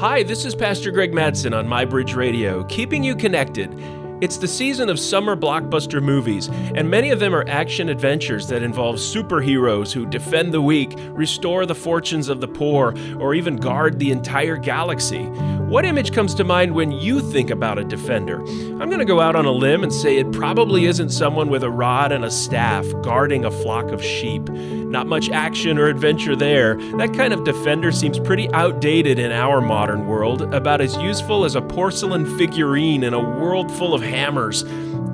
Hi, this is Pastor Gregg Madsen on MyBridge Radio, keeping you connected. It's the season of summer blockbuster movies, and many of them are action adventures that involve superheroes who defend the weak, restore the fortunes of the poor, or even guard the entire galaxy. What image comes to mind when you think about a defender? I'm going to go out on a limb and say it probably isn't someone with a rod and a staff guarding a flock of sheep. Not much action or adventure there. That kind of defender seems pretty outdated in our modern world, about as useful as a porcelain figurine in a world full of hammers.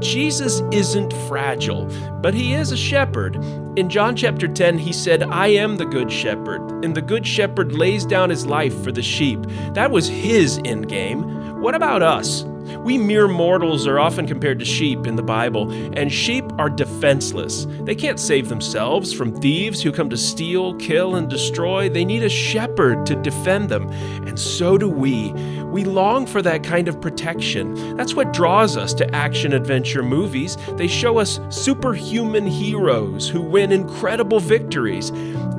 Jesus isn't fragile, but he is a shepherd. In John chapter 10, he said, I am the good shepherd, and the good shepherd lays down his life for the sheep. That was his end game. What about us? We mere mortals are often compared to sheep in the Bible, and sheep are defenseless. They can't save themselves from thieves who come to steal, kill, and destroy. They need a shepherd to defend them, and so do we. We long for that kind of protection. That's what draws us to action adventure movies. They show us superhuman heroes who win incredible victories.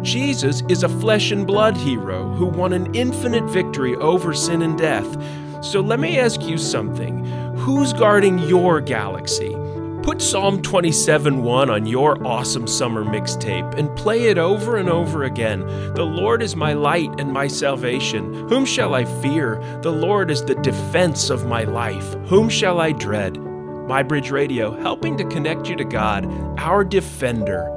Jesus is a flesh and blood hero who won an infinite victory over sin and death. So let me ask you something. Who's guarding your galaxy? Put Psalm 27 1 on your awesome summer mixtape and play it over and over again. The Lord is my light and my salvation. Whom shall I fear? The Lord is the defense of my life. Whom shall I dread? My Bridge Radio, helping to connect you to God, our defender.